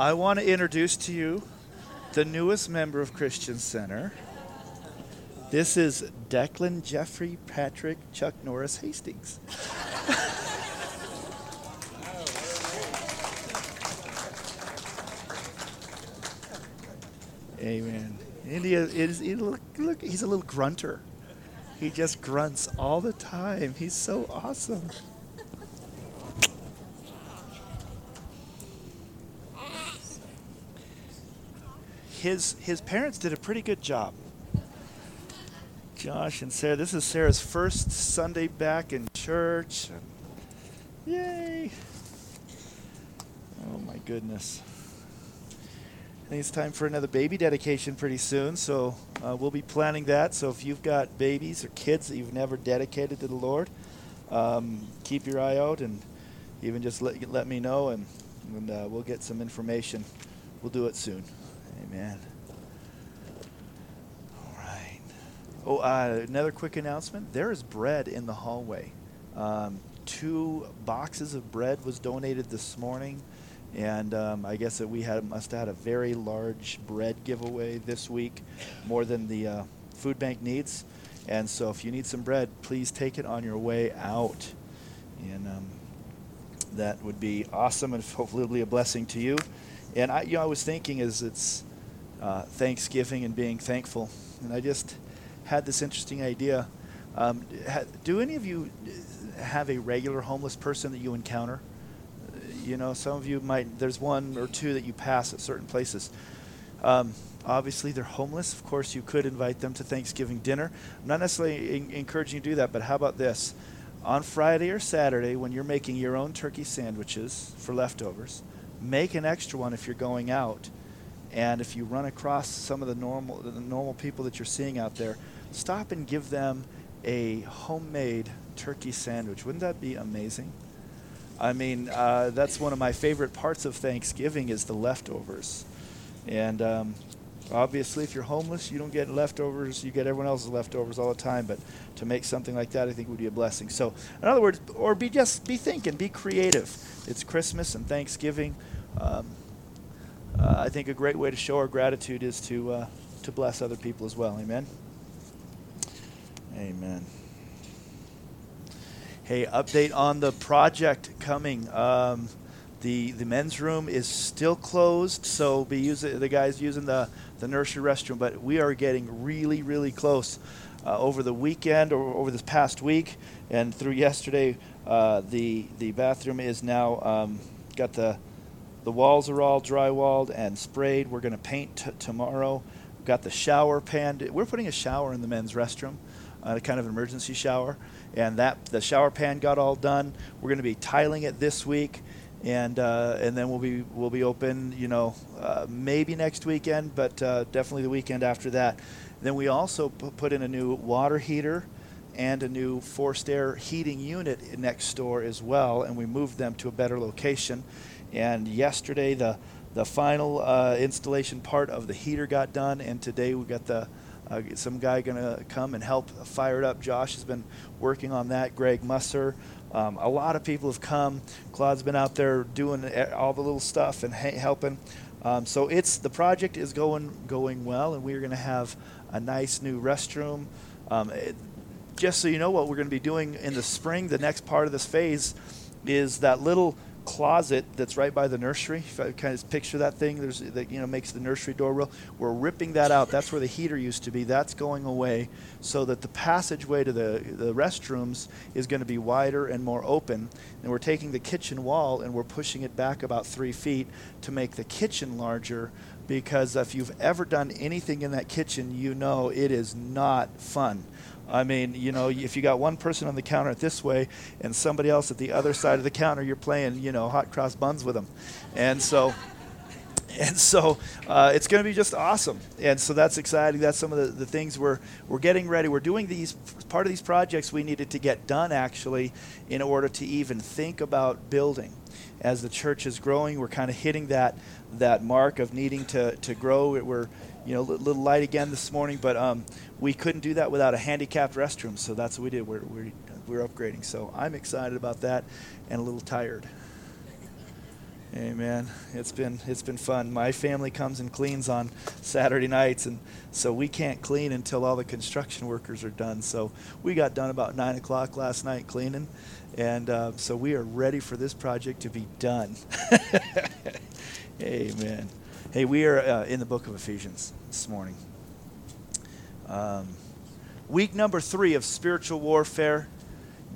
I want to introduce to you the newest member of Christian Center. This is Declan Jeffrey Patrick Chuck Norris Hastings. Amen. India is he look, look he's a little grunter. He just grunts all the time. He's so awesome. His his parents did a pretty good job. Josh and Sarah. This is Sarah's first Sunday back in church. Yay! Oh my goodness. I think it's time for another baby dedication pretty soon, so uh, we'll be planning that. So if you've got babies or kids that you've never dedicated to the Lord, um, keep your eye out and even just let, let me know, and, and uh, we'll get some information. We'll do it soon. Amen. All right. Oh, uh, another quick announcement. There is bread in the hallway. Um, two boxes of bread was donated this morning and um, I guess that we had must have had a very large bread giveaway this week, more than the uh, food bank needs. And so, if you need some bread, please take it on your way out, and um, that would be awesome, and hopefully, be a blessing to you. And I, you know, I was thinking is it's uh, Thanksgiving and being thankful, and I just had this interesting idea. Um, ha, do any of you have a regular homeless person that you encounter? You know, some of you might, there's one or two that you pass at certain places. Um, obviously, they're homeless. Of course, you could invite them to Thanksgiving dinner. I'm not necessarily in- encouraging you to do that, but how about this? On Friday or Saturday, when you're making your own turkey sandwiches for leftovers, make an extra one if you're going out. And if you run across some of the normal, the normal people that you're seeing out there, stop and give them a homemade turkey sandwich. Wouldn't that be amazing? I mean, uh, that's one of my favorite parts of Thanksgiving is the leftovers. And um, obviously, if you're homeless, you don't get leftovers. You get everyone else's leftovers all the time. But to make something like that, I think would be a blessing. So, in other words, or be just be thinking, be creative. It's Christmas and Thanksgiving. Um, uh, I think a great way to show our gratitude is to uh, to bless other people as well. Amen. Amen. Hey, update on the project coming. Um, the the men's room is still closed, so be using the guys using the the nursery restroom. But we are getting really really close. Uh, over the weekend or over this past week and through yesterday, uh, the the bathroom is now um, got the the walls are all drywalled and sprayed. We're going to paint t- tomorrow. We've got the shower pan. We're putting a shower in the men's restroom, uh, a kind of emergency shower and that the shower pan got all done. We're going to be tiling it this week, and uh, and then we'll be we'll be open, you know, uh, maybe next weekend, but uh, definitely the weekend after that. Then we also p- put in a new water heater and a new forced air heating unit next door as well, and we moved them to a better location. And yesterday the the final uh, installation part of the heater got done, and today we got the uh, some guy to come and help fire it up. Josh has been working on that. Greg Musser. Um, a lot of people have come. Claude's been out there doing all the little stuff and ha- helping. Um, so it's the project is going going well, and we're to have a nice new restroom. Um, it, just so you know, what we're to be doing in the spring, the next part of this phase is that little closet that's right by the nursery. If I kind of picture that thing, there's that you know makes the nursery door real. We're ripping that out. That's where the heater used to be. That's going away, so that the passageway to the the restrooms is going to be wider and more open. And we're taking the kitchen wall and we're pushing it back about three feet to make the kitchen larger. Because if you've ever done anything in that kitchen, you know it is not fun. I mean, you know, if you got one person on the counter this way and somebody else at the other side of the counter, you're playing, you know, hot cross buns with them. And so, and so uh, it's going to be just awesome. And so that's exciting. That's some of the, the things we're, we're getting ready. We're doing these, part of these projects we needed to get done actually in order to even think about building. As the church is growing, we're kind of hitting that, that mark of needing to, to grow. We're, you know, a little light again this morning, but um, we couldn't do that without a handicapped restroom, so that's what we did. We're, we're, we're upgrading. So I'm excited about that and a little tired. Amen. It's been it's been fun. My family comes and cleans on Saturday nights, and so we can't clean until all the construction workers are done. So we got done about nine o'clock last night cleaning, and uh, so we are ready for this project to be done. Amen. Hey, we are uh, in the book of Ephesians this morning. Um, week number three of spiritual warfare,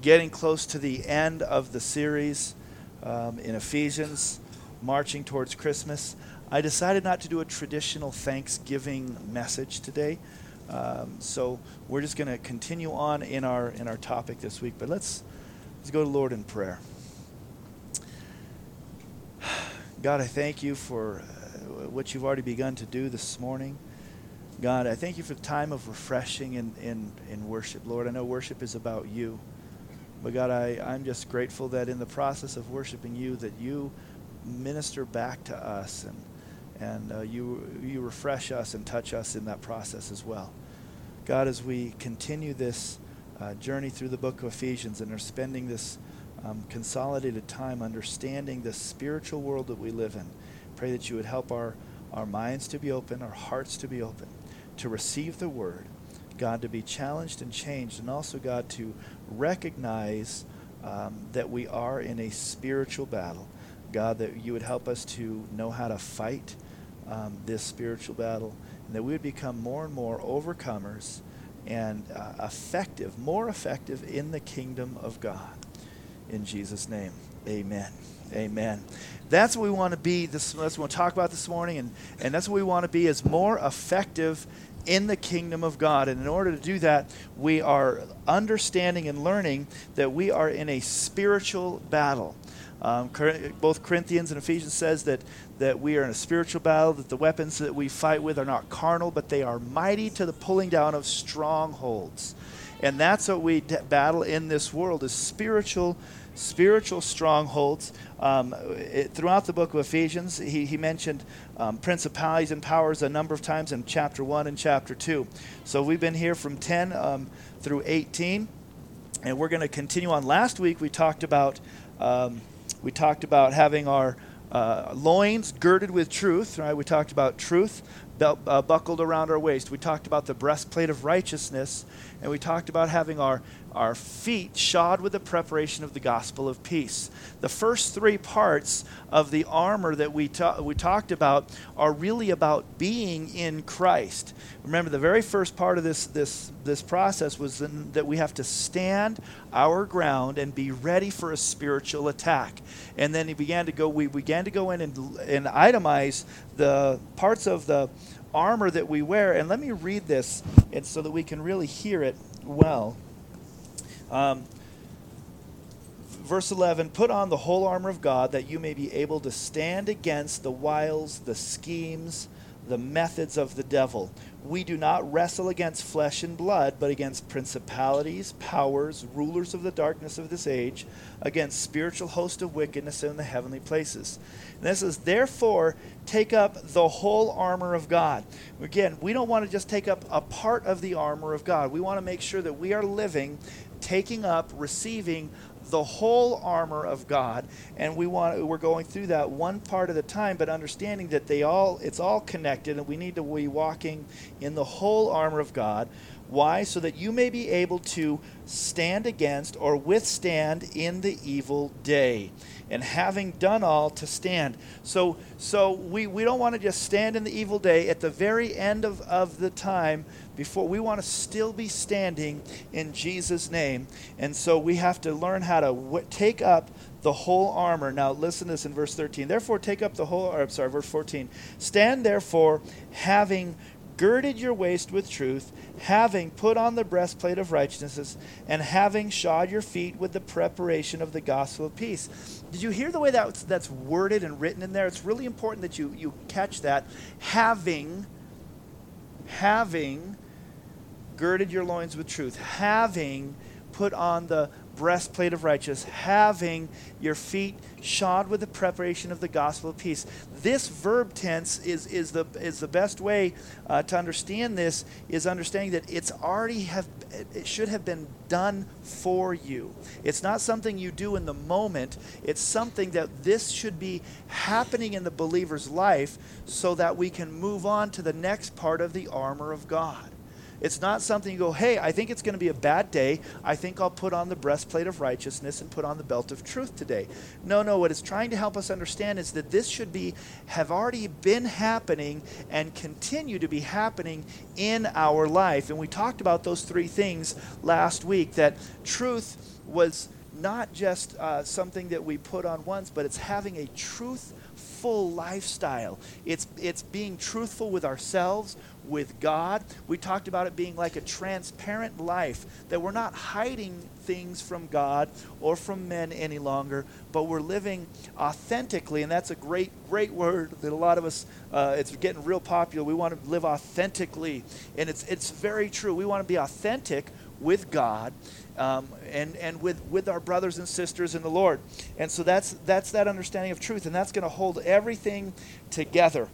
getting close to the end of the series um, in Ephesians marching towards Christmas, I decided not to do a traditional Thanksgiving message today. Um, so we're just going to continue on in our in our topic this week. But let's let's go to Lord in prayer. God, I thank you for what you've already begun to do this morning. God, I thank you for the time of refreshing in, in, in worship. Lord, I know worship is about you. But God, I, I'm just grateful that in the process of worshiping you, that you minister back to us and and uh, you you refresh us and touch us in that process as well. God, as we continue this uh, journey through the book of Ephesians and are spending this um, consolidated time understanding the spiritual world that we live in, pray that you would help our our minds to be open, our hearts to be open, to receive the word, God, to be challenged and changed, and also God to recognize um, that we are in a spiritual battle God, that you would help us to know how to fight um, this spiritual battle, and that we would become more and more overcomers and uh, effective, more effective in the kingdom of God. In Jesus' name, amen. Amen. That's what we want to be. This, that's what we want to talk about this morning, and, and that's what we want to be is more effective in the kingdom of God. And in order to do that, we are understanding and learning that we are in a spiritual battle. Um, both Corinthians and Ephesians says that, that we are in a spiritual battle, that the weapons that we fight with are not carnal, but they are mighty to the pulling down of strongholds. And that's what we d- battle in this world is spiritual spiritual strongholds. Um, it, throughout the book of Ephesians, he, he mentioned um, principalities and powers a number of times in chapter 1 and chapter 2. So we've been here from 10 um, through 18, and we're going to continue on. Last week we talked about um, we talked about having our uh, loins girded with truth, right? We talked about truth belt, uh, buckled around our waist. We talked about the breastplate of righteousness, and we talked about having our our feet shod with the preparation of the gospel of peace. The first three parts of the armor that we, ta- we talked about are really about being in Christ. Remember, the very first part of this, this, this process was that we have to stand our ground and be ready for a spiritual attack. And then he began to go, we began to go in and, and itemize the parts of the armor that we wear. And let me read this and so that we can really hear it well. Um, verse 11 Put on the whole armor of God that you may be able to stand against the wiles, the schemes, the methods of the devil. We do not wrestle against flesh and blood, but against principalities, powers, rulers of the darkness of this age, against spiritual hosts of wickedness in the heavenly places. And this is, therefore, take up the whole armor of God. Again, we don't want to just take up a part of the armor of God. We want to make sure that we are living, taking up, receiving the whole armor of God, and we want we're going through that one part at a time, but understanding that they all it's all connected, and we need to be walking in the whole armor of God. Why? So that you may be able to stand against or withstand in the evil day and having done all to stand. So so we, we don't want to just stand in the evil day at the very end of, of the time before we want to still be standing in Jesus' name. And so we have to learn how to w- take up the whole armor. Now listen to this in verse 13. Therefore take up the whole I'm sorry, verse 14. Stand therefore having girded your waist with truth, having put on the breastplate of righteousness, and having shod your feet with the preparation of the gospel of peace. Did you hear the way that's, that's worded and written in there? It's really important that you, you catch that. Having, having girded your loins with truth, having put on the breastplate of righteousness, having your feet shod with the preparation of the gospel of peace. This verb tense is, is, the, is the best way uh, to understand this, is understanding that it's already have, it should have been done for you. It's not something you do in the moment. It's something that this should be happening in the believer's life so that we can move on to the next part of the armor of God. It's not something you go, hey, I think it's going to be a bad day. I think I'll put on the breastplate of righteousness and put on the belt of truth today. No, no, what it's trying to help us understand is that this should be, have already been happening and continue to be happening in our life. And we talked about those three things last week that truth was not just uh, something that we put on once, but it's having a truthful lifestyle. It's, it's being truthful with ourselves, with God. We talked about it being like a transparent life, that we're not hiding things from God or from men any longer, but we're living authentically. And that's a great, great word that a lot of us, uh, it's getting real popular. We want to live authentically. And it's, it's very true. We want to be authentic with God. Um, and and with, with our brothers and sisters in the Lord, and so that's that's that understanding of truth, and that's going to hold everything together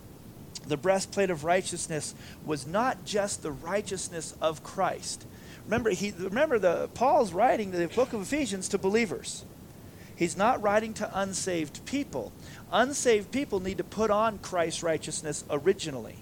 the breastplate of righteousness was not just the righteousness of Christ. Remember, he, remember the, Paul's writing the book of Ephesians to believers. He's not writing to unsaved people. Unsaved people need to put on Christ's righteousness originally.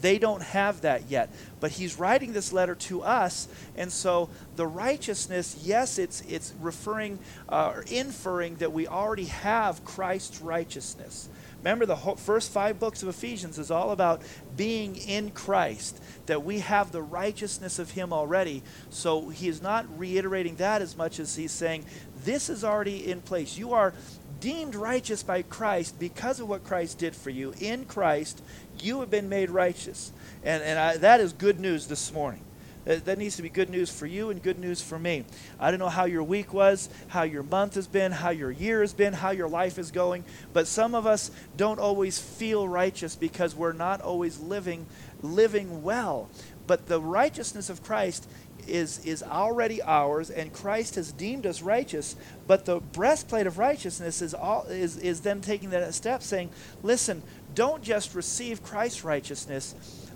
They don't have that yet. But he's writing this letter to us, and so the righteousness, yes, it's, it's referring uh, or inferring that we already have Christ's righteousness. Remember, the whole, first five books of Ephesians is all about being in Christ, that we have the righteousness of Him already. So he is not reiterating that as much as he's saying, this is already in place. You are deemed righteous by Christ because of what Christ did for you. In Christ, you have been made righteous. And, and I, that is good news this morning. Uh, that needs to be good news for you and good news for me. I don't know how your week was, how your month has been, how your year has been, how your life is going, but some of us don't always feel righteous because we're not always living living well. But the righteousness of Christ is is already ours and Christ has deemed us righteous, but the breastplate of righteousness is all is is then taking that step saying, "Listen, don't just receive Christ's righteousness,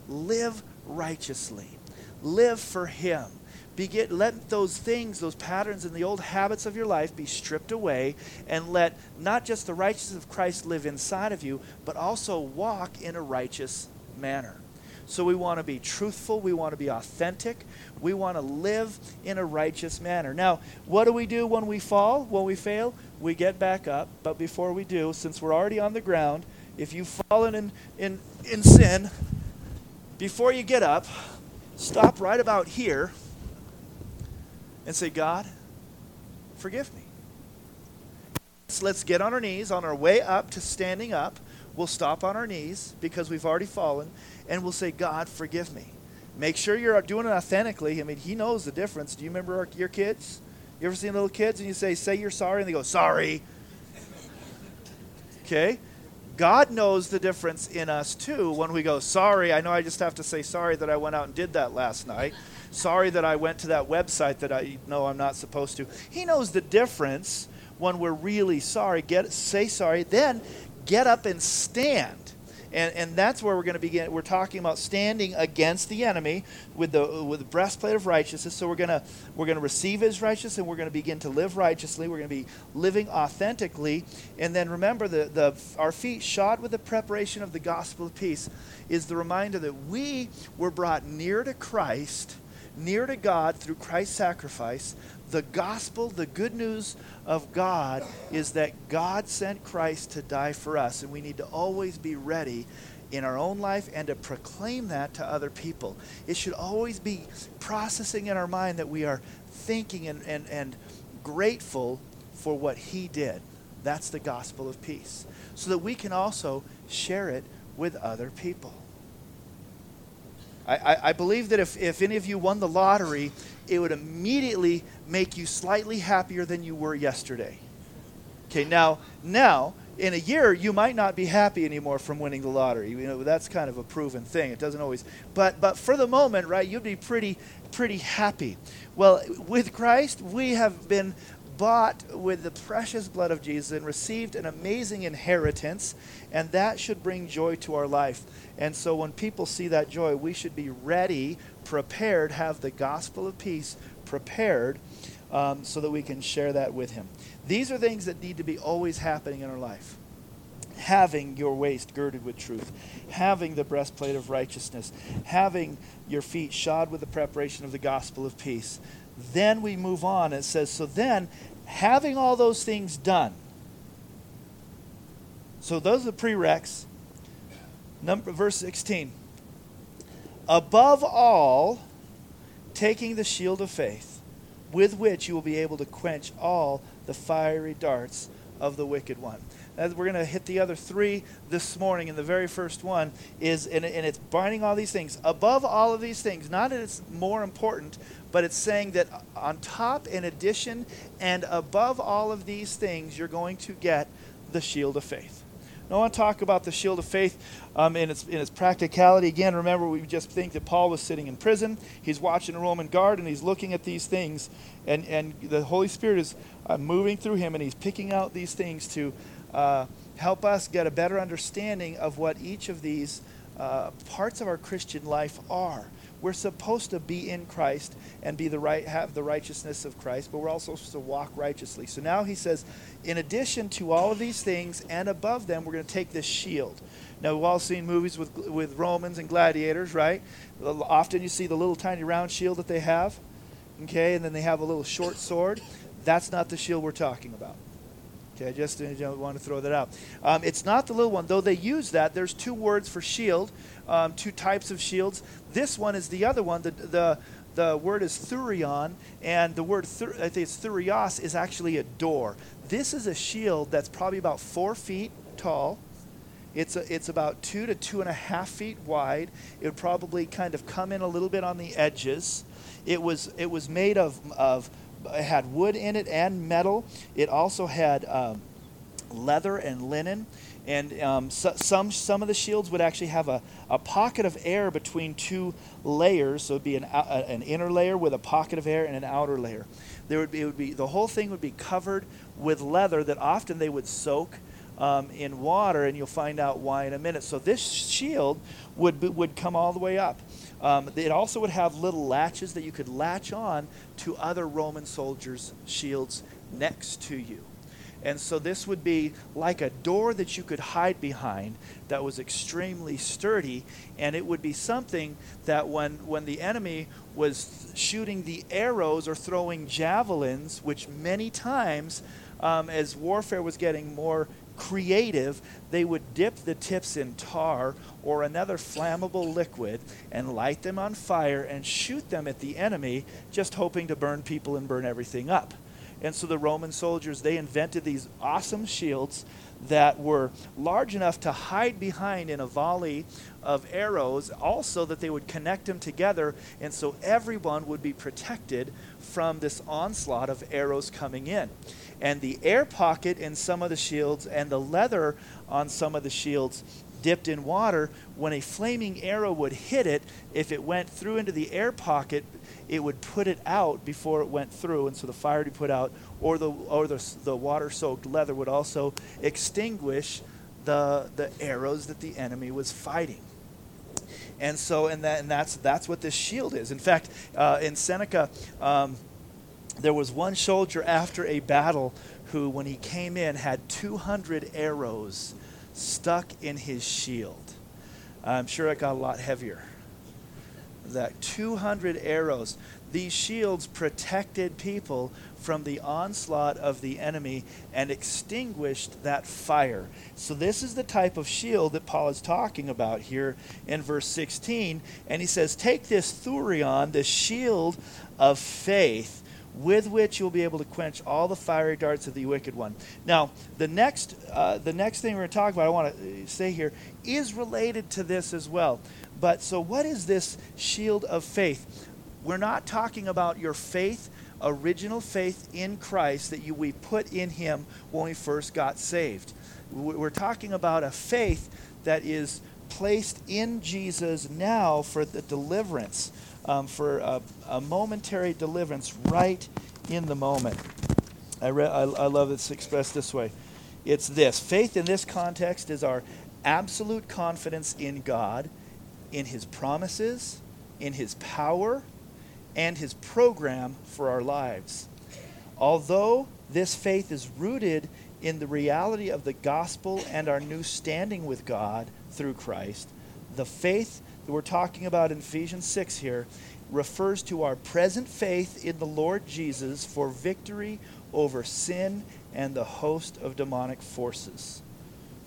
live righteously." Live for Him. Let those things, those patterns and the old habits of your life be stripped away and let not just the righteousness of Christ live inside of you, but also walk in a righteous manner. So we want to be truthful. We want to be authentic. We want to live in a righteous manner. Now, what do we do when we fall, when we fail? We get back up. But before we do, since we're already on the ground, if you've fallen in, in, in sin, before you get up, stop right about here and say, God, forgive me. So let's get on our knees on our way up to standing up. We'll stop on our knees because we've already fallen and we'll say, God, forgive me. Make sure you're doing it authentically. I mean, He knows the difference. Do you remember our, your kids? You ever seen little kids and you say, say you're sorry, and they go, sorry. Okay? God knows the difference in us too when we go, sorry, I know I just have to say sorry that I went out and did that last night. Sorry that I went to that website that I know I'm not supposed to. He knows the difference when we're really sorry. Get say sorry, then get up and stand and, and that's where we're going to begin. We're talking about standing against the enemy with the with the breastplate of righteousness. So we're going to we're going to receive His righteousness, and we're going to begin to live righteously. We're going to be living authentically, and then remember the the our feet shod with the preparation of the gospel of peace is the reminder that we were brought near to Christ, near to God through Christ's sacrifice. The gospel, the good news of God is that God sent Christ to die for us, and we need to always be ready in our own life and to proclaim that to other people. It should always be processing in our mind that we are thinking and, and, and grateful for what He did. That's the gospel of peace. So that we can also share it with other people. I, I, believe that if, if any of you won the lottery, it would immediately make you slightly happier than you were yesterday. Okay, now, now, in a year, you might not be happy anymore from winning the lottery. You know, that's kind of a proven thing. It doesn't always, but but for the moment, right, you'd be pretty pretty happy. Well, with Christ, we have been bought with the precious blood of Jesus and received an amazing inheritance, and that should bring joy to our life. And so when people see that joy, we should be ready, prepared, have the gospel of peace prepared um, so that we can share that with Him. These are things that need to be always happening in our life. Having your waist girded with truth, having the breastplate of righteousness, having your feet shod with the preparation of the gospel of peace. Then we move on. It says, So then, having all those things done, so those are the prereqs. Number, verse 16. Above all, taking the shield of faith, with which you will be able to quench all the fiery darts of the wicked one. We're going to hit the other three this morning, and the very first one is, and, and it's binding all these things. Above all of these things, not that it's more important, but it's saying that on top, in addition, and above all of these things, you're going to get the shield of faith. Now, I want to talk about the shield of faith um, in, its, in its practicality. Again, remember, we just think that Paul was sitting in prison. He's watching a Roman guard and he's looking at these things. And, and the Holy Spirit is uh, moving through him and he's picking out these things to uh, help us get a better understanding of what each of these uh, parts of our Christian life are. We're supposed to be in Christ and be the right have the righteousness of Christ, but we're also supposed to walk righteously. So now he says, in addition to all of these things and above them, we're going to take this shield. Now we've all seen movies with with Romans and gladiators, right? Often you see the little tiny round shield that they have, okay, and then they have a little short sword. That's not the shield we're talking about. Okay, I just want to throw that out. Um, it's not the little one, though they use that. There's two words for shield, um, two types of shields. This one is the other one. The, the, the word is thurion, and the word, thur- I think it's thurios, is actually a door. This is a shield that's probably about four feet tall. It's, a, it's about two to two and a half feet wide. It would probably kind of come in a little bit on the edges. It was, it was made of, of it had wood in it and metal. It also had um, leather and linen. And um, so, some, some of the shields would actually have a, a pocket of air between two layers. So it would be an, an inner layer with a pocket of air and an outer layer. There would be, it would be, the whole thing would be covered with leather that often they would soak um, in water, and you'll find out why in a minute. So this shield would, would come all the way up. Um, it also would have little latches that you could latch on to other Roman soldiers' shields next to you. And so this would be like a door that you could hide behind that was extremely sturdy. And it would be something that when, when the enemy was shooting the arrows or throwing javelins, which many times, um, as warfare was getting more creative, they would dip the tips in tar or another flammable liquid and light them on fire and shoot them at the enemy, just hoping to burn people and burn everything up. And so the Roman soldiers, they invented these awesome shields that were large enough to hide behind in a volley of arrows, also that they would connect them together, and so everyone would be protected from this onslaught of arrows coming in and the air pocket in some of the shields and the leather on some of the shields dipped in water, when a flaming arrow would hit it, if it went through into the air pocket, it would put it out before it went through, and so the fire would be put out, or the or the, the water soaked leather would also extinguish the the arrows that the enemy was fighting. And so, and that and that's that's what this shield is. In fact, uh, in Seneca. Um, there was one soldier after a battle who, when he came in, had 200 arrows stuck in his shield. I'm sure it got a lot heavier. That 200 arrows. These shields protected people from the onslaught of the enemy and extinguished that fire. So, this is the type of shield that Paul is talking about here in verse 16. And he says, Take this thurion, the shield of faith with which you'll be able to quench all the fiery darts of the wicked one. Now, the next, uh, the next thing we're going to talk about, I want to say here, is related to this as well. But so, what is this shield of faith? We're not talking about your faith, original faith in Christ that you, we put in Him when we first got saved. We're talking about a faith that is placed in Jesus now for the deliverance um, for a, a momentary deliverance right in the moment. I, re- I, I love it's expressed this way. It's this faith in this context is our absolute confidence in God, in His promises, in His power, and His program for our lives. Although this faith is rooted in the reality of the gospel and our new standing with God through Christ, the faith that we're talking about in Ephesians 6 here refers to our present faith in the Lord Jesus for victory over sin and the host of demonic forces.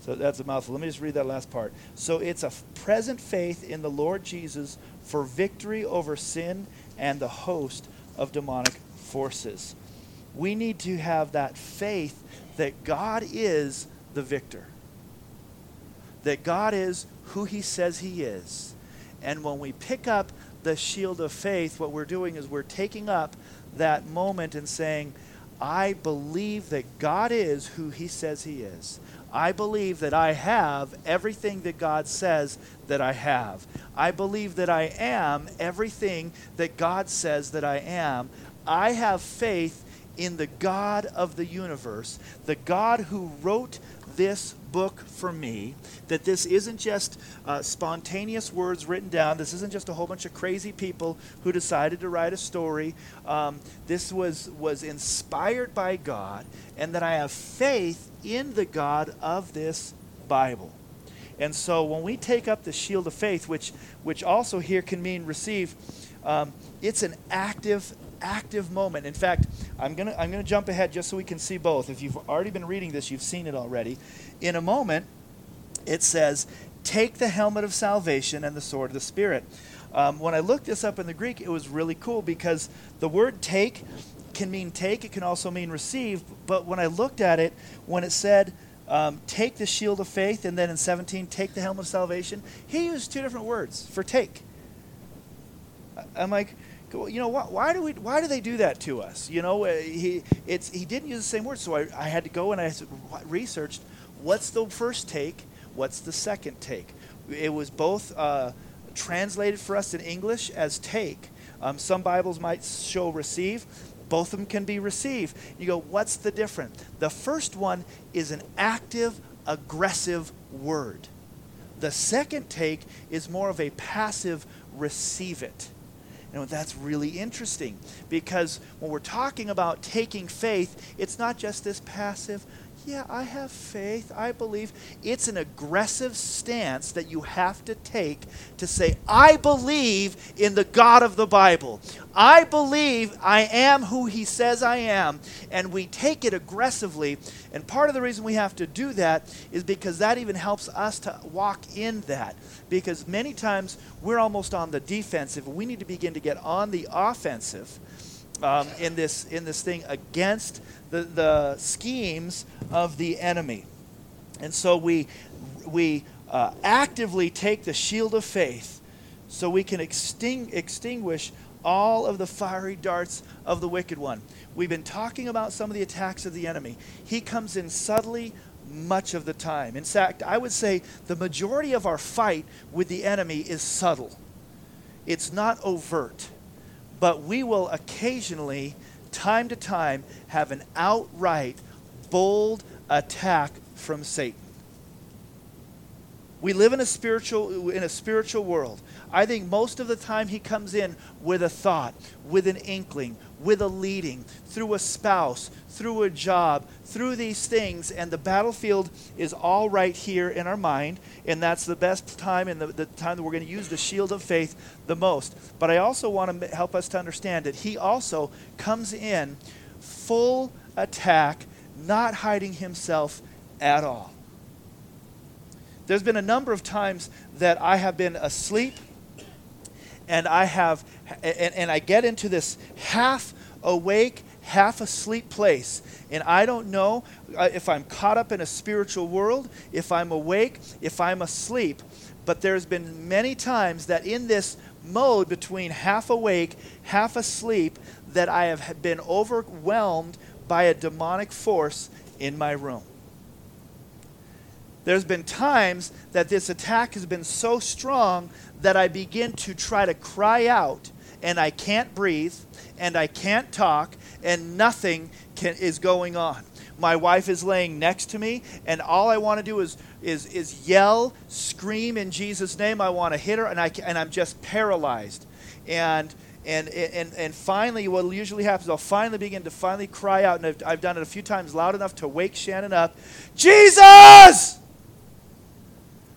So that's a mouthful. Let me just read that last part. So it's a present faith in the Lord Jesus for victory over sin and the host of demonic forces. We need to have that faith that God is the victor, that God is who he says he is. And when we pick up the shield of faith, what we're doing is we're taking up that moment and saying, I believe that God is who he says he is. I believe that I have everything that God says that I have. I believe that I am everything that God says that I am. I have faith in the God of the universe, the God who wrote this book for me, that this isn't just uh, spontaneous words written down. This isn't just a whole bunch of crazy people who decided to write a story. Um, this was, was inspired by God, and that I have faith in the God of this Bible. And so when we take up the shield of faith, which, which also here can mean receive, um, it's an active active moment. In fact, I'm going to I'm going to jump ahead just so we can see both. If you've already been reading this, you've seen it already. In a moment, it says, "Take the helmet of salvation and the sword of the spirit." Um, when I looked this up in the Greek, it was really cool because the word "take" can mean take. It can also mean receive. But when I looked at it, when it said um, take the shield of faith, and then in 17, take the helmet of salvation, he used two different words for take. I'm like, you know, why, why, do we, why do they do that to us? You know, uh, he, it's, he didn't use the same word, so I, I had to go and I researched what's the first take, what's the second take. It was both uh, translated for us in English as take. Um, some Bibles might show receive. Both of them can be receive. You go, what's the difference? The first one is an active, aggressive word. The second take is more of a passive receive it. And that's really interesting because when we're talking about taking faith, it's not just this passive, yeah, I have faith, I believe. It's an aggressive stance that you have to take to say, I believe in the God of the Bible. I believe I am who He says I am. And we take it aggressively. And part of the reason we have to do that is because that even helps us to walk in that. Because many times we're almost on the defensive. We need to begin to get on the offensive um, in, this, in this thing against the, the schemes of the enemy. And so we, we uh, actively take the shield of faith so we can exting- extinguish all of the fiery darts of the wicked one. We've been talking about some of the attacks of the enemy. He comes in subtly much of the time. In fact, I would say the majority of our fight with the enemy is subtle, it's not overt. But we will occasionally time to time, have an outright, bold attack from Satan. We live in a spiritual in a spiritual world. I think most of the time he comes in with a thought, with an inkling, with a leading, through a spouse, through a job, through these things, and the battlefield is all right here in our mind, and that's the best time and the, the time that we're going to use the shield of faith the most. But I also want to help us to understand that he also comes in full attack, not hiding himself at all. There's been a number of times that I have been asleep and I have and, and I get into this half awake, half asleep place. And I don't know uh, if I'm caught up in a spiritual world, if I'm awake, if I'm asleep. But there's been many times that in this mode between half awake, half asleep, that I have been overwhelmed by a demonic force in my room. There's been times that this attack has been so strong that I begin to try to cry out and I can't breathe and I can't talk and nothing can, is going on. My wife is laying next to me, and all I want to do is, is, is yell, scream in Jesus' name. I want to hit her, and, I, and I'm just paralyzed. And, and, and, and finally, what usually happens, I'll finally begin to finally cry out, and I've, I've done it a few times loud enough to wake Shannon up Jesus!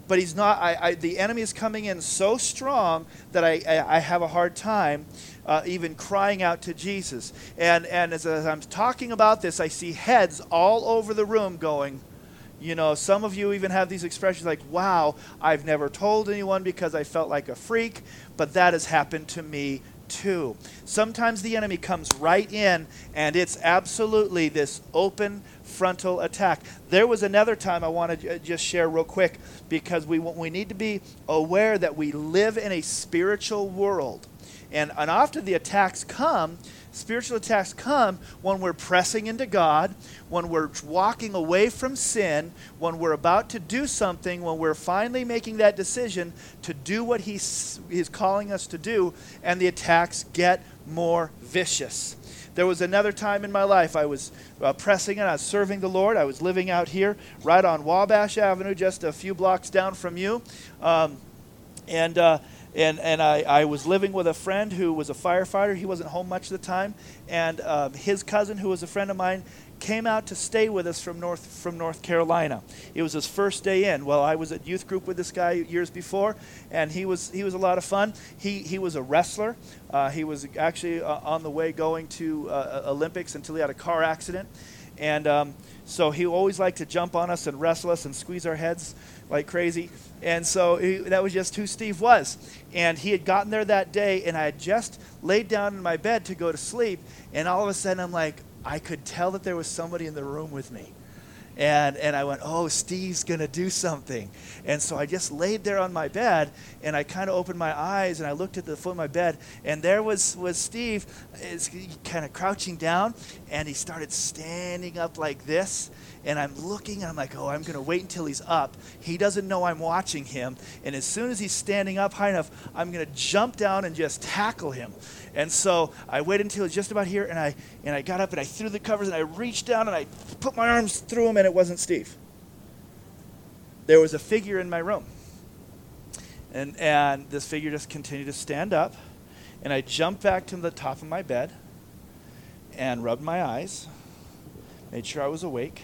But he's not, I, I, the enemy is coming in so strong that I, I, I have a hard time uh, even crying out to Jesus. And, and as, as I'm talking about this, I see heads all over the room going, you know, some of you even have these expressions like, wow, I've never told anyone because I felt like a freak, but that has happened to me too. Sometimes the enemy comes right in and it's absolutely this open frontal attack. There was another time I want to uh, just share real quick because we, we need to be aware that we live in a spiritual world. And, and often the attacks come, spiritual attacks come when we're pressing into God, when we're walking away from sin, when we're about to do something, when we're finally making that decision to do what He's, he's calling us to do, and the attacks get more vicious. There was another time in my life I was uh, pressing and I was serving the Lord. I was living out here right on Wabash Avenue, just a few blocks down from you. Um, and uh, and, and I, I was living with a friend who was a firefighter. He wasn't home much of the time. And uh, his cousin, who was a friend of mine, came out to stay with us from North, from North Carolina. It was his first day in. Well, I was at youth group with this guy years before, and he was, he was a lot of fun. He, he was a wrestler. Uh, he was actually uh, on the way going to uh, Olympics until he had a car accident. And um, so he always liked to jump on us and wrestle us and squeeze our heads like crazy. And so he, that was just who Steve was. And he had gotten there that day, and I had just laid down in my bed to go to sleep. And all of a sudden, I'm like, I could tell that there was somebody in the room with me. And, and I went, oh, Steve's going to do something. And so I just laid there on my bed and I kind of opened my eyes and I looked at the foot of my bed. And there was, was Steve kind of crouching down and he started standing up like this and I'm looking and I'm like, oh, I'm going to wait until he's up. He doesn't know I'm watching him. And as soon as he's standing up high enough, I'm going to jump down and just tackle him. And so I waited until he was just about here and I, and I got up and I threw the covers and I reached down and I put my arms through him and it wasn't Steve. There was a figure in my room. And, and this figure just continued to stand up. And I jumped back to the top of my bed and rubbed my eyes, made sure I was awake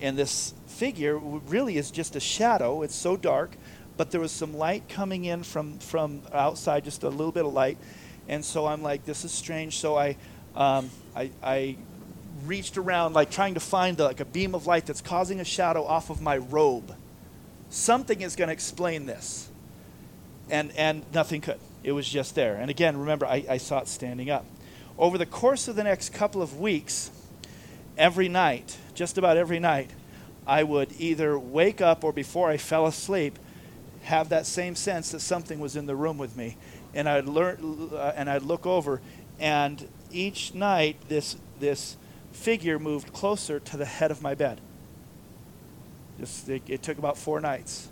and this figure really is just a shadow. It's so dark, but there was some light coming in from from outside, just a little bit of light. And so I'm like, this is strange. So I, um, I, I reached around, like trying to find the, like a beam of light that's causing a shadow off of my robe. Something is going to explain this. And and nothing could. It was just there. And again, remember, I, I saw it standing up. Over the course of the next couple of weeks, every night, just about every night, I would either wake up or before I fell asleep, have that same sense that something was in the room with me, and I'd learn, uh, and I'd look over, and each night this this figure moved closer to the head of my bed. Just it, it took about four nights,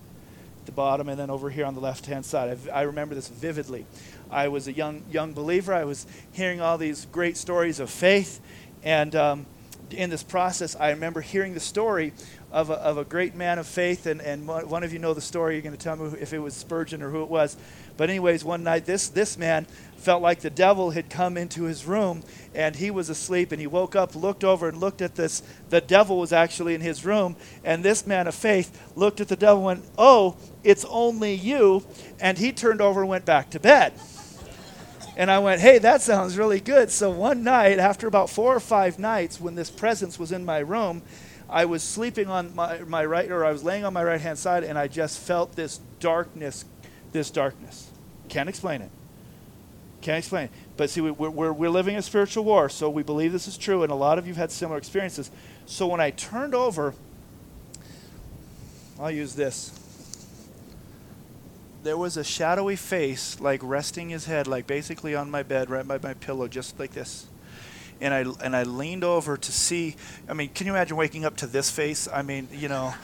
at the bottom, and then over here on the left hand side. I, I remember this vividly. I was a young young believer. I was hearing all these great stories of faith, and um, in this process, I remember hearing the story of a, of a great man of faith, and, and one of you know the story. You're going to tell me if it was Spurgeon or who it was. But, anyways, one night this, this man felt like the devil had come into his room, and he was asleep, and he woke up, looked over, and looked at this. The devil was actually in his room, and this man of faith looked at the devil and went, Oh, it's only you. And he turned over and went back to bed. And I went, hey, that sounds really good. So one night, after about four or five nights, when this presence was in my room, I was sleeping on my, my right, or I was laying on my right hand side, and I just felt this darkness, this darkness. Can't explain it. Can't explain it. But see, we're, we're, we're living a spiritual war, so we believe this is true, and a lot of you have had similar experiences. So when I turned over, I'll use this there was a shadowy face, like resting his head, like basically on my bed, right by my pillow, just like this. And I and I leaned over to see. I mean, can you imagine waking up to this face? I mean, you know,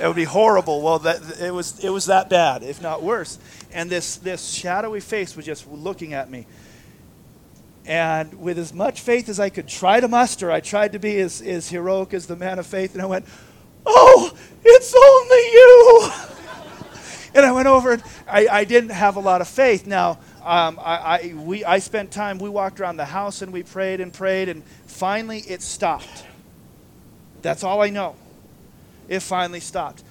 it would be horrible. Well, that it was it was that bad, if not worse. And this this shadowy face was just looking at me. And with as much faith as I could try to muster, I tried to be as, as heroic as the man of faith. And I went, Oh, it's only you. and I went over and I, I didn't have a lot of faith. Now, um, I, I, we, I spent time, we walked around the house and we prayed and prayed, and finally it stopped. That's all I know. It finally stopped.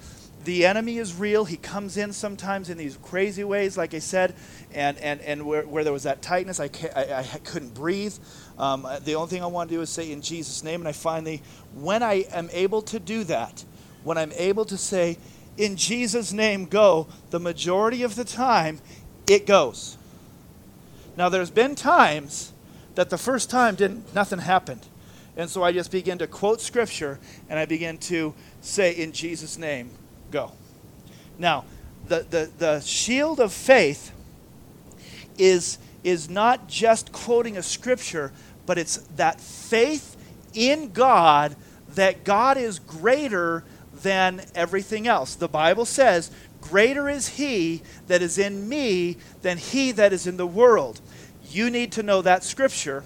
The enemy is real. He comes in sometimes in these crazy ways, like I said, and, and, and where, where there was that tightness, I, I, I couldn't breathe. Um, the only thing I want to do is say in Jesus' name, and I finally, when I am able to do that, when I'm able to say, in Jesus' name, go, the majority of the time, it goes. Now, there's been times that the first time didn't nothing happened. And so I just begin to quote scripture and I begin to say, In Jesus' name, go. Now, the, the, the shield of faith is, is not just quoting a scripture, but it's that faith in God that God is greater than everything else. The Bible says, Greater is he that is in me than he that is in the world. You need to know that scripture.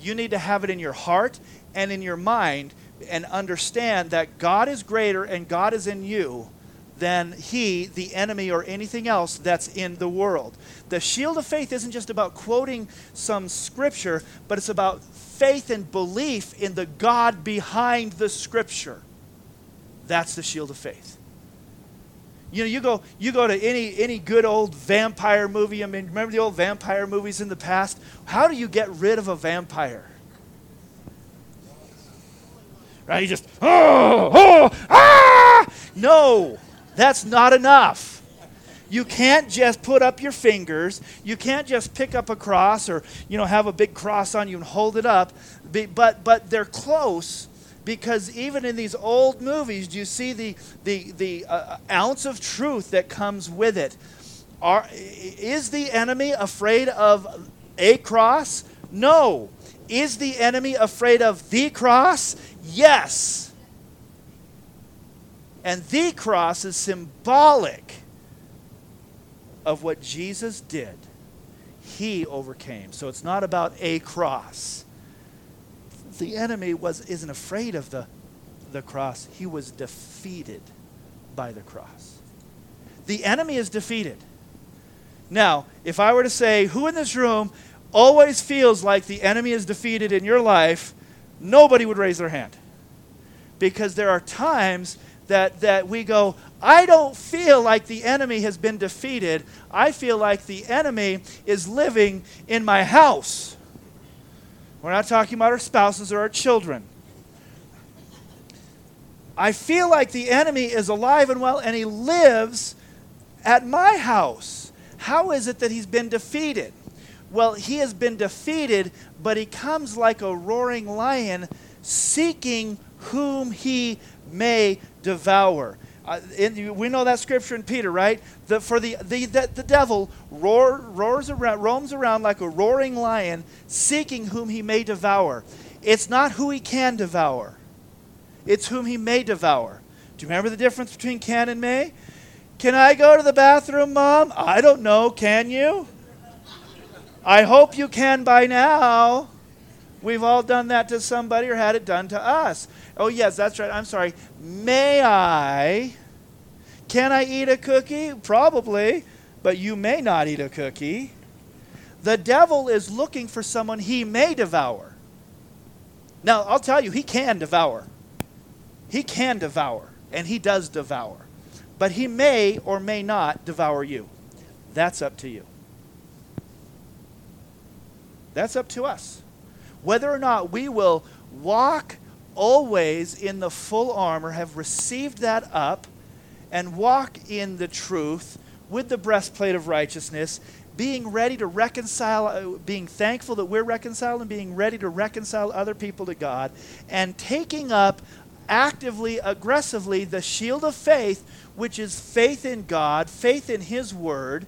You need to have it in your heart and in your mind and understand that God is greater and God is in you than he, the enemy, or anything else that's in the world. The shield of faith isn't just about quoting some scripture, but it's about faith and belief in the God behind the scripture. That's the shield of faith. You know, you go you go to any any good old vampire movie. I mean, remember the old vampire movies in the past? How do you get rid of a vampire? Right? You just oh oh ah! No, that's not enough. You can't just put up your fingers. You can't just pick up a cross or you know have a big cross on you and hold it up. But but they're close because even in these old movies, do you see the, the, the uh, ounce of truth that comes with it? Are, is the enemy afraid of a cross? No. Is the enemy afraid of the cross? Yes. And the cross is symbolic of what Jesus did. He overcame. So it's not about a cross the enemy was, isn't afraid of the, the cross, he was defeated by the cross. The enemy is defeated. Now, if I were to say, who in this room always feels like the enemy is defeated in your life, nobody would raise their hand. Because there are times that, that we go, I don't feel like the enemy has been defeated. I feel like the enemy is living in my house. We're not talking about our spouses or our children. I feel like the enemy is alive and well and he lives at my house. How is it that he's been defeated? Well, he has been defeated, but he comes like a roaring lion seeking whom he may devour. Uh, in, we know that scripture in Peter, right? The, for the, the, the, the devil roar, roars around, roams around like a roaring lion, seeking whom he may devour. It's not who he can devour, it's whom he may devour. Do you remember the difference between can and may? Can I go to the bathroom, Mom? I don't know. Can you? I hope you can by now. We've all done that to somebody or had it done to us. Oh, yes, that's right. I'm sorry. May I? Can I eat a cookie? Probably, but you may not eat a cookie. The devil is looking for someone he may devour. Now, I'll tell you, he can devour. He can devour, and he does devour. But he may or may not devour you. That's up to you. That's up to us whether or not we will walk always in the full armor, have received that up, and walk in the truth with the breastplate of righteousness, being ready to reconcile, uh, being thankful that we're reconciled, and being ready to reconcile other people to God, and taking up actively, aggressively the shield of faith, which is faith in God, faith in His Word,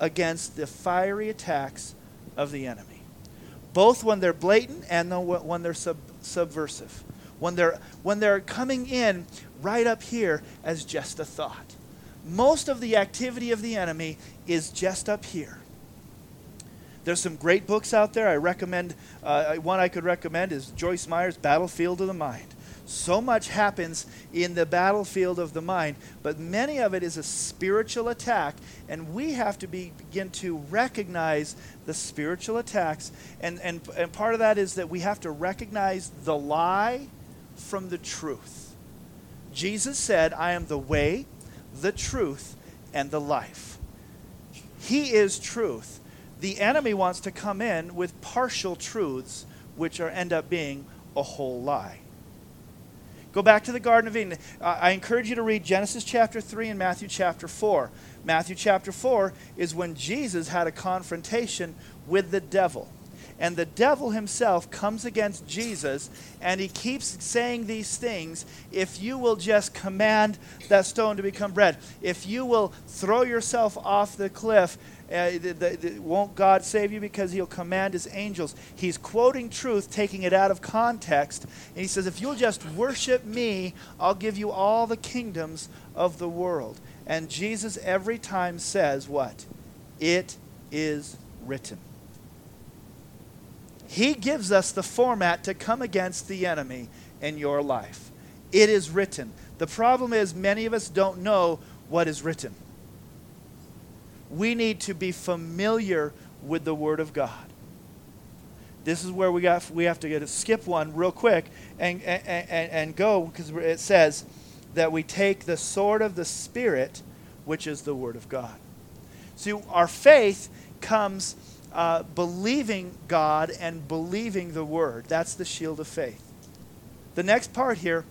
against the fiery attacks of the enemy both when they're blatant and when they're sub- subversive. When they're, when they're coming in right up here as just a thought. Most of the activity of the enemy is just up here. There's some great books out there. I recommend uh, one I could recommend is Joyce Meyer's Battlefield of the Mind. So much happens in the battlefield of the mind, but many of it is a spiritual attack, and we have to be, begin to recognize the spiritual attacks. And, and, and part of that is that we have to recognize the lie from the truth. Jesus said, I am the way, the truth, and the life. He is truth. The enemy wants to come in with partial truths, which are, end up being a whole lie. Go back to the Garden of Eden. I encourage you to read Genesis chapter 3 and Matthew chapter 4. Matthew chapter 4 is when Jesus had a confrontation with the devil. And the devil himself comes against Jesus and he keeps saying these things. If you will just command that stone to become bread, if you will throw yourself off the cliff, uh, the, the, the, won't God save you because he'll command his angels? He's quoting truth, taking it out of context. And he says, If you'll just worship me, I'll give you all the kingdoms of the world. And Jesus every time says, What? It is written. He gives us the format to come against the enemy in your life. It is written. The problem is, many of us don't know what is written we need to be familiar with the Word of God. This is where we got we have to get to skip one real quick and and, and, and go because it says that we take the sword of the Spirit, which is the Word of God. See, our faith comes uh, believing God and believing the Word. That's the shield of faith. The next part here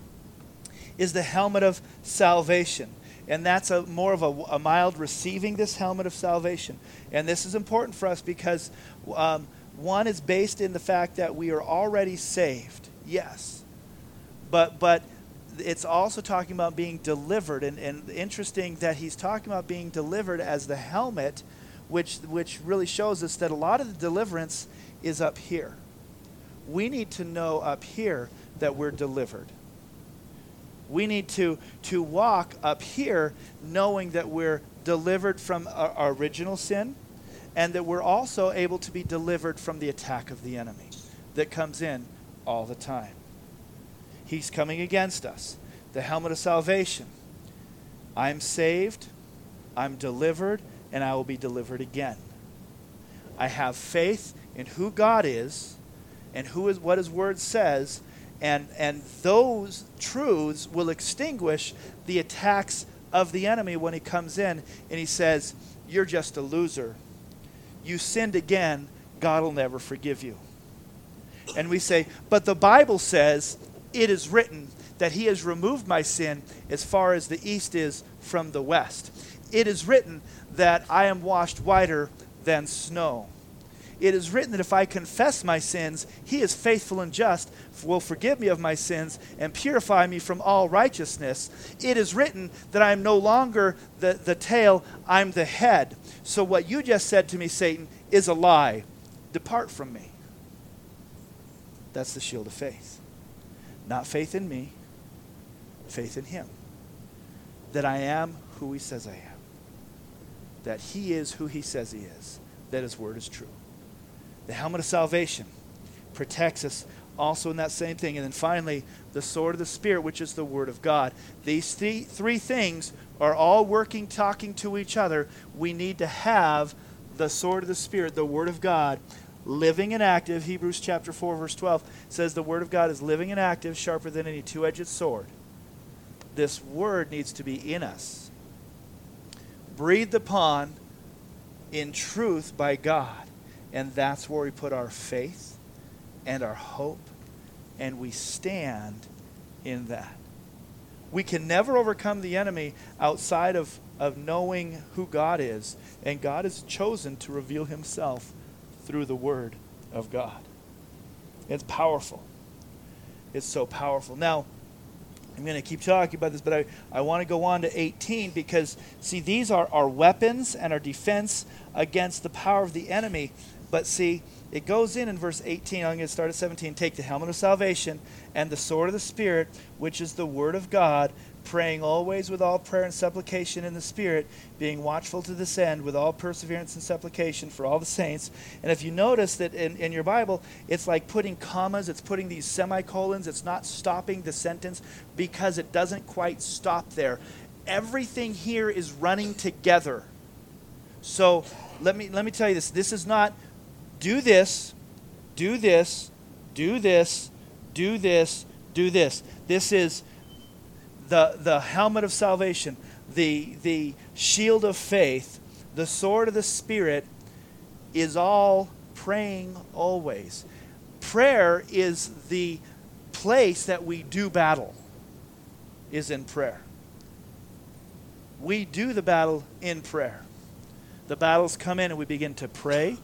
is the helmet of salvation and that's a more of a, a, mild receiving this helmet of salvation. And this is important for us because um, one is based in the fact that we are already saved, yes, but but it's also talking about being delivered, and, and interesting that he's talking about being delivered as the helmet, which which really shows us that a lot of the deliverance is up here. We need to know up here that we're delivered we need to, to walk up here knowing that we're delivered from our, original sin and that we're also able to be delivered from the attack of the enemy that comes in all the time. He's coming against us. The helmet of salvation. I'm saved, I'm delivered, and I will be delivered again. I have faith in who God is and who is what his word says and, and those truths will extinguish the attacks of the enemy when he comes in and he says, You're just a loser. You sinned again. God will never forgive you. And we say, But the Bible says, It is written that he has removed my sin as far as the east is from the west. It is written that I am washed whiter than snow it is written that if I confess my sins, he is faithful and just, will forgive me of my sins and purify me from all righteousness. It is written that I am no longer the, the tail, I'm the head. So what you just said to me, Satan, is a lie. Depart from me. That's the shield of faith. Not faith in me, faith in him. That I am who he says I am. That he is who he says he is. That his word is true. The helmet of salvation protects us also in that same thing. And then finally, the sword of the Spirit, which is the Word of God. These three, three things are all working, talking to each other. We need to have the sword of the Spirit, the Word of God, living and active. Hebrews chapter 4, verse 12 says the Word of God is living and active, sharper than any two edged sword. This Word needs to be in us, breathed upon in truth by God and that's where we put our faith and our hope, and we stand in that. We can never overcome the enemy outside of, of knowing who God is, and God has chosen to reveal himself through the Word of God. It's powerful. It's so powerful. Now, I'm going to keep talking about this, but I, I want to go on to 18 because, see, these are our weapons and our defense against the power of the enemy. But see, it goes in in verse 18. I'm going to start at 17. Take the helmet of salvation and the sword of the Spirit, which is the word of God, praying always with all prayer and supplication in the Spirit, being watchful to this end with all perseverance and supplication for all the saints. And if you notice that in, in your Bible, it's like putting commas, it's putting these semicolons, it's not stopping the sentence because it doesn't quite stop there. Everything here is running together. So let me let me tell you this. This is not do this, do this, do this, do this, do this. This is the, the helmet of salvation, the, the shield of faith, the sword of the Spirit is all praying always. Prayer is the place that we do battle, is in prayer. We do the battle in prayer. The battles come in and we begin to pray.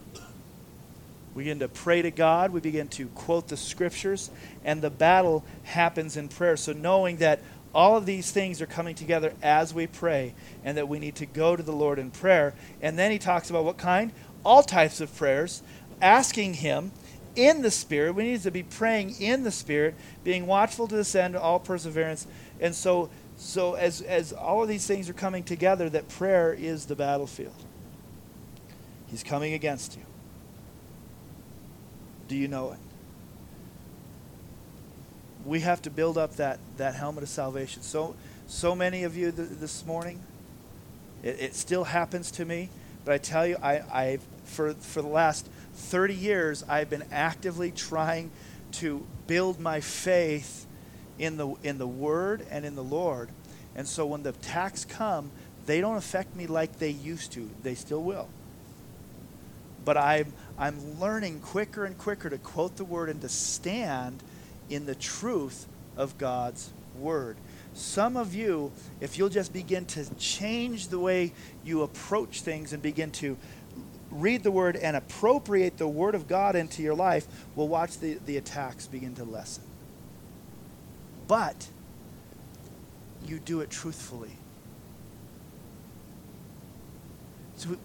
We begin to pray to God. We begin to quote the scriptures. And the battle happens in prayer. So knowing that all of these things are coming together as we pray, and that we need to go to the Lord in prayer. And then he talks about what kind? All types of prayers, asking Him in the Spirit. We need to be praying in the Spirit, being watchful to this end, all perseverance. And so, so as, as all of these things are coming together, that prayer is the battlefield. He's coming against you. Do you know it? we have to build up that, that helmet of salvation. So, so many of you th- this morning, it, it, still happens to me, but I tell you, I, I for, for the last 30 years, I've been actively trying to build my faith in the, in the Word and in the Lord. And so when the attacks come, they don't affect me like they used to. They still will. But I'm, I'm learning quicker and quicker to quote the Word and to stand – in the truth of God's Word. Some of you, if you'll just begin to change the way you approach things and begin to read the Word and appropriate the Word of God into your life, will watch the, the attacks begin to lessen. But you do it truthfully. So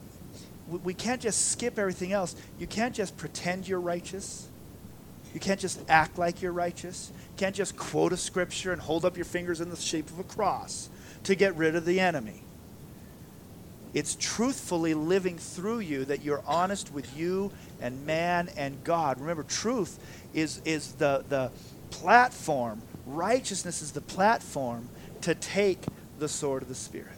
we, can't just skip everything else. You can't just pretend you're righteous. You can't just act like you're righteous. You can't just quote a scripture and hold up your fingers in the shape of a cross to get rid of the enemy. It's truthfully living through you that you're honest with you and man and God. Remember, truth is, is the, the platform, righteousness is the platform to take the sword of the Spirit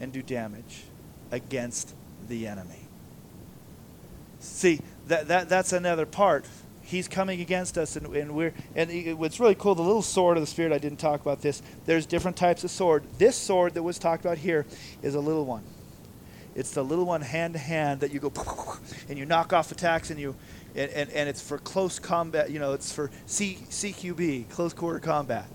and do damage against the enemy. See, that, that, that's another part. He's coming against us, and, and we're and it, what's really cool. The little sword of the spirit. I didn't talk about this. There's different types of sword. This sword that was talked about here is a little one. It's the little one hand to hand that you go and you knock off attacks and you and, and, and it's for close combat. You know, it's for C, CQB, close quarter combat.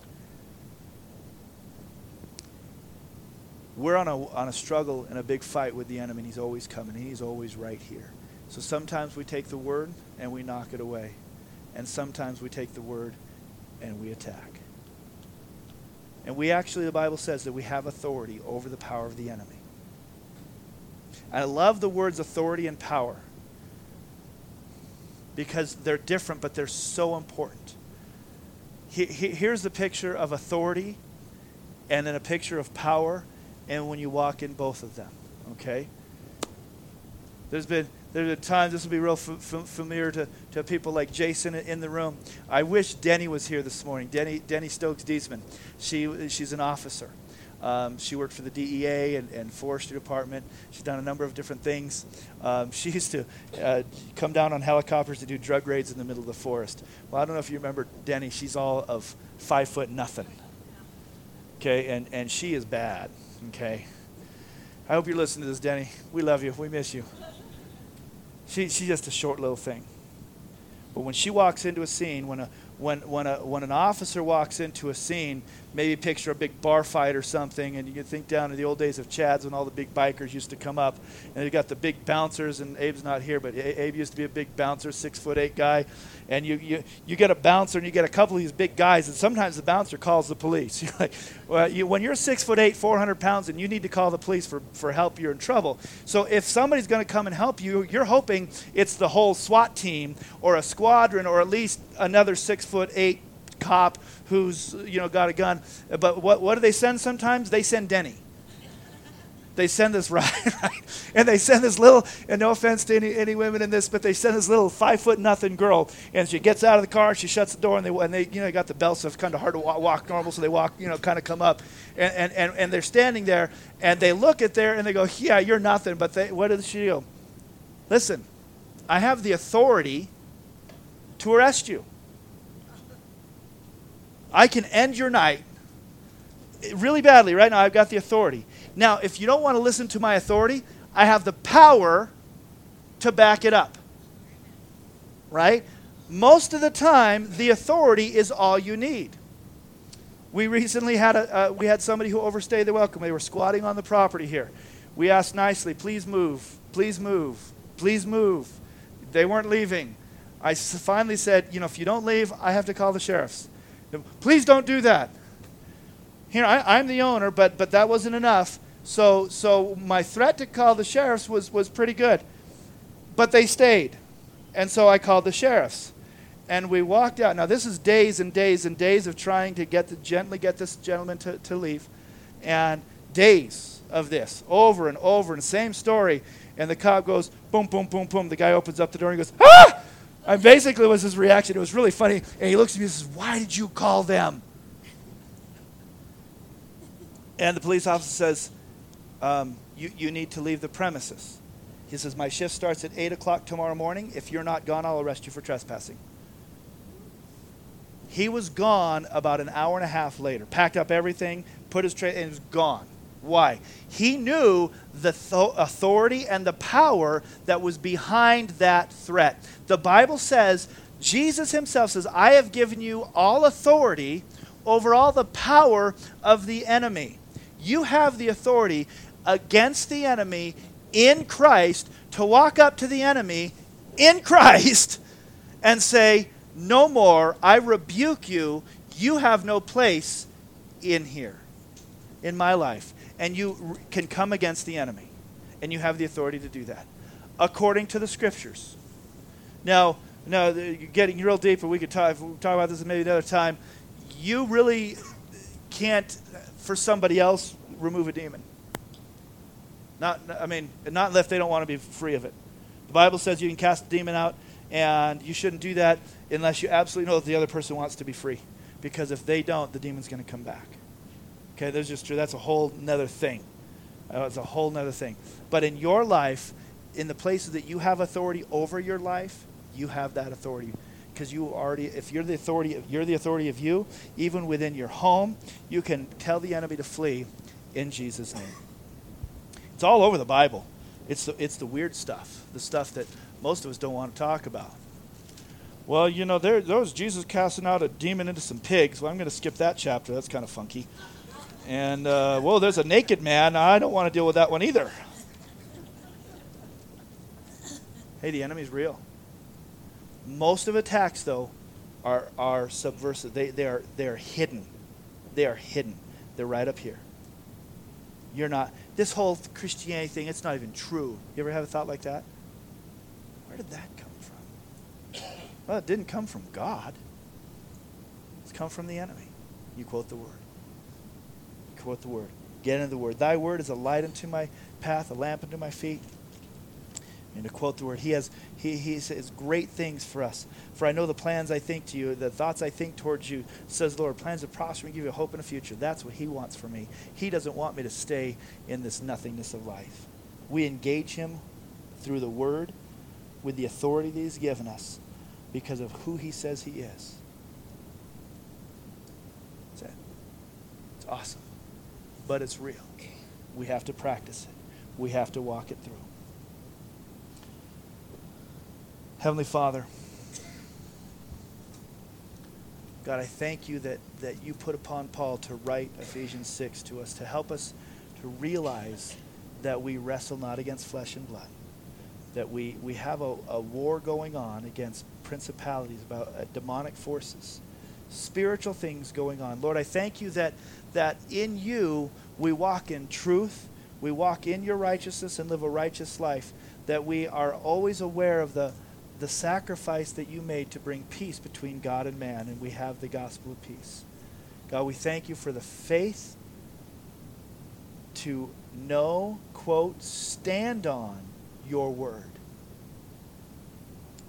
We're on a on a struggle and a big fight with the enemy. And he's always coming. He's always right here. So sometimes we take the word and we knock it away. And sometimes we take the word and we attack. And we actually, the Bible says that we have authority over the power of the enemy. I love the words authority and power because they're different, but they're so important. Here's the picture of authority and then a picture of power, and when you walk in both of them, okay? There's been there are times this will be real familiar to, to people like Jason in the room. I wish Denny was here this morning. Denny, Denny Stokes Diesman. She, she's an officer. Um, she worked for the DEA and, and, forestry department. She's done a number of different things. Um, she used to uh, come down on helicopters to do drug raids in the middle of the forest. Well, I don't know if you remember Denny. She's all of five foot nothing. Okay, and, and she is bad. Okay. I hope you're listening to this, Denny. We love you. We miss you. She, she's just a short little thing. But when she walks into a scene, when a when when a when an officer walks into a scene, maybe picture a big bar fight or something, and you can think down to the old days of Chad's when all the big bikers used to come up, and you got the big bouncers, and Abe's not here, but Abe used to be a big bouncer, six foot eight guy, and you you, you get a bouncer and you get a couple of these big guys, and sometimes the bouncer calls the police. You're like, well, you, when you're six foot eight, 400 pounds, and you need to call the police for for help, you're in trouble. So if somebody's going to come and help you, you're hoping it's the whole SWAT team or a squadron or at least another six foot eight cop who's you know got a gun. But what what do they send sometimes? They send Denny. They send this right, right, and they send this little. And no offense to any, any women in this, but they send this little five foot nothing girl, and she gets out of the car, she shuts the door, and they and they you know got the belt, so it's kind of hard to walk, walk normal, so they walk you know kind of come up, and, and and and they're standing there, and they look at there, and they go, yeah, you're nothing. But they, what does she do? Listen, I have the authority to arrest you. I can end your night really badly right now. I've got the authority. Now, if you don't want to listen to my authority, I have the power to back it up. Right? Most of the time, the authority is all you need. We recently had a uh, we had somebody who overstayed the welcome. They were squatting on the property here. We asked nicely, "Please move. Please move. Please move." They weren't leaving. I finally said, "You know, if you don't leave, I have to call the sheriffs." Please don't do that. Here, I, am the owner, but, but that wasn't enough. So, so my threat to call the sheriffs was, was pretty good. But they stayed. And so I called the sheriffs. And we walked out. Now, this is days and days and days of trying to get the, gently get this gentleman to, to leave. And days of this, over and over, and same story. And the cop goes, boom, boom, boom, boom. The guy opens up the door and goes, ah! And basically was his reaction. It was really funny. And he looks at me and says, Why did you call them? And the police officer says, um, you, you need to leave the premises. He says, My shift starts at 8 o'clock tomorrow morning. If you're not gone, I'll arrest you for trespassing. He was gone about an hour and a half later, packed up everything, put his tray, and he was gone. Why? He knew the th- authority and the power that was behind that threat. The Bible says, Jesus himself says, I have given you all authority over all the power of the enemy. You have the authority against the enemy in Christ to walk up to the enemy in Christ and say, No more, I rebuke you. You have no place in here, in my life and you can come against the enemy. And you have the authority to do that according to the scriptures. Now, now getting real deep, and we could talk, talk about this maybe another time. You really can't, uh, for somebody else, remove a demon. Not, I mean, not unless they don't want to be free of it. The Bible says you can cast a demon out, and you shouldn't do that unless you absolutely know that the other person wants to be free. Because if they don't, the demon's going to come back. Okay, that's just true. That's a whole nother thing. Uh, it's a whole nother thing. But in your life, in the places that you have authority over your life, you have that authority. Because you already if you're the authority you're the authority of you even within your home you can tell the enemy to flee in jesus name. It's all over the bible. It's the, it's the weird stuff the stuff that most of us don't want to talk about. Well you know there, there was jesus casting out a demon into some pigs. Well i'm going to skip that chapter. That's kind of funky and, uh, whoa, there's a naked man. I don't want to deal with that one either. Hey, the enemy's real. Most of attacks, though, are, are subversive. They, they, are, they are hidden. They are hidden. They're right up here. You're not, this whole Christianity thing, it's not even true. You ever have a thought like that? Where did that come from? Well, it didn't come from God. It's come from the enemy. You quote the word quote the word. Get into the word. Thy word is a light unto my path, a lamp unto my feet. And to quote the word, he has he, he says great things for us. For I know the plans I think to you, the thoughts I think towards you, says the Lord, plans to prosper and give you a hope in the future. That's what he wants for me. He doesn't want me to stay in this nothingness of life. We engage him through the word with the authority that he's given us because of who he says he is. That's it. It's awesome but it's real. We have to practice it, we have to walk it through. Heavenly Father, God, I thank you that, that you put upon Paul to write Ephesians 6 to us, to help us to realize that we wrestle not against flesh and blood, that we, we have a, a war going on against principalities, about uh, demonic forces, spiritual things going on. Lord, I thank you that that in you we walk in truth, we walk in your righteousness and live a righteous life, that we are always aware of the the sacrifice that you made to bring peace between God and man, and we have the gospel of peace. God, we thank you for the faith to know, quote, stand on your word.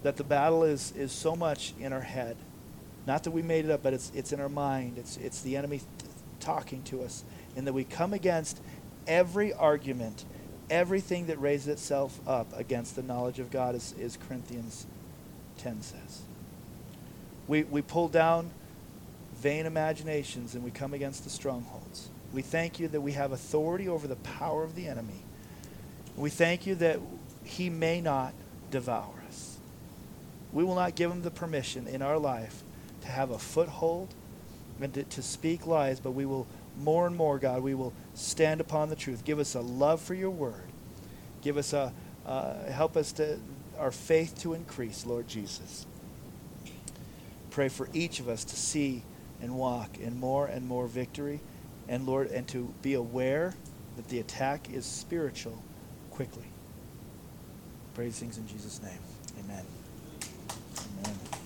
That the battle is, is so much in our head. Not that we made it up, but it's, it's in our mind. It's, it's the enemy th- talking to us. And that we come against every argument, everything that raises itself up against the knowledge of God, as, as Corinthians 10 says. We, we pull down vain imaginations and we come against the strongholds. We thank you that we have authority over the power of the enemy. We thank you that he may not devour us. We will not give him the permission in our life to have a foothold and to, to speak lies, but we will more and more, God, we will stand upon the truth. Give us a love for your word. Give us a, uh, help us to, our faith to increase, Lord Jesus. Pray for each of us to see and walk in more and more victory, and Lord, and to be aware that the attack is spiritual quickly. Praise things in Jesus' name. Amen. Amen.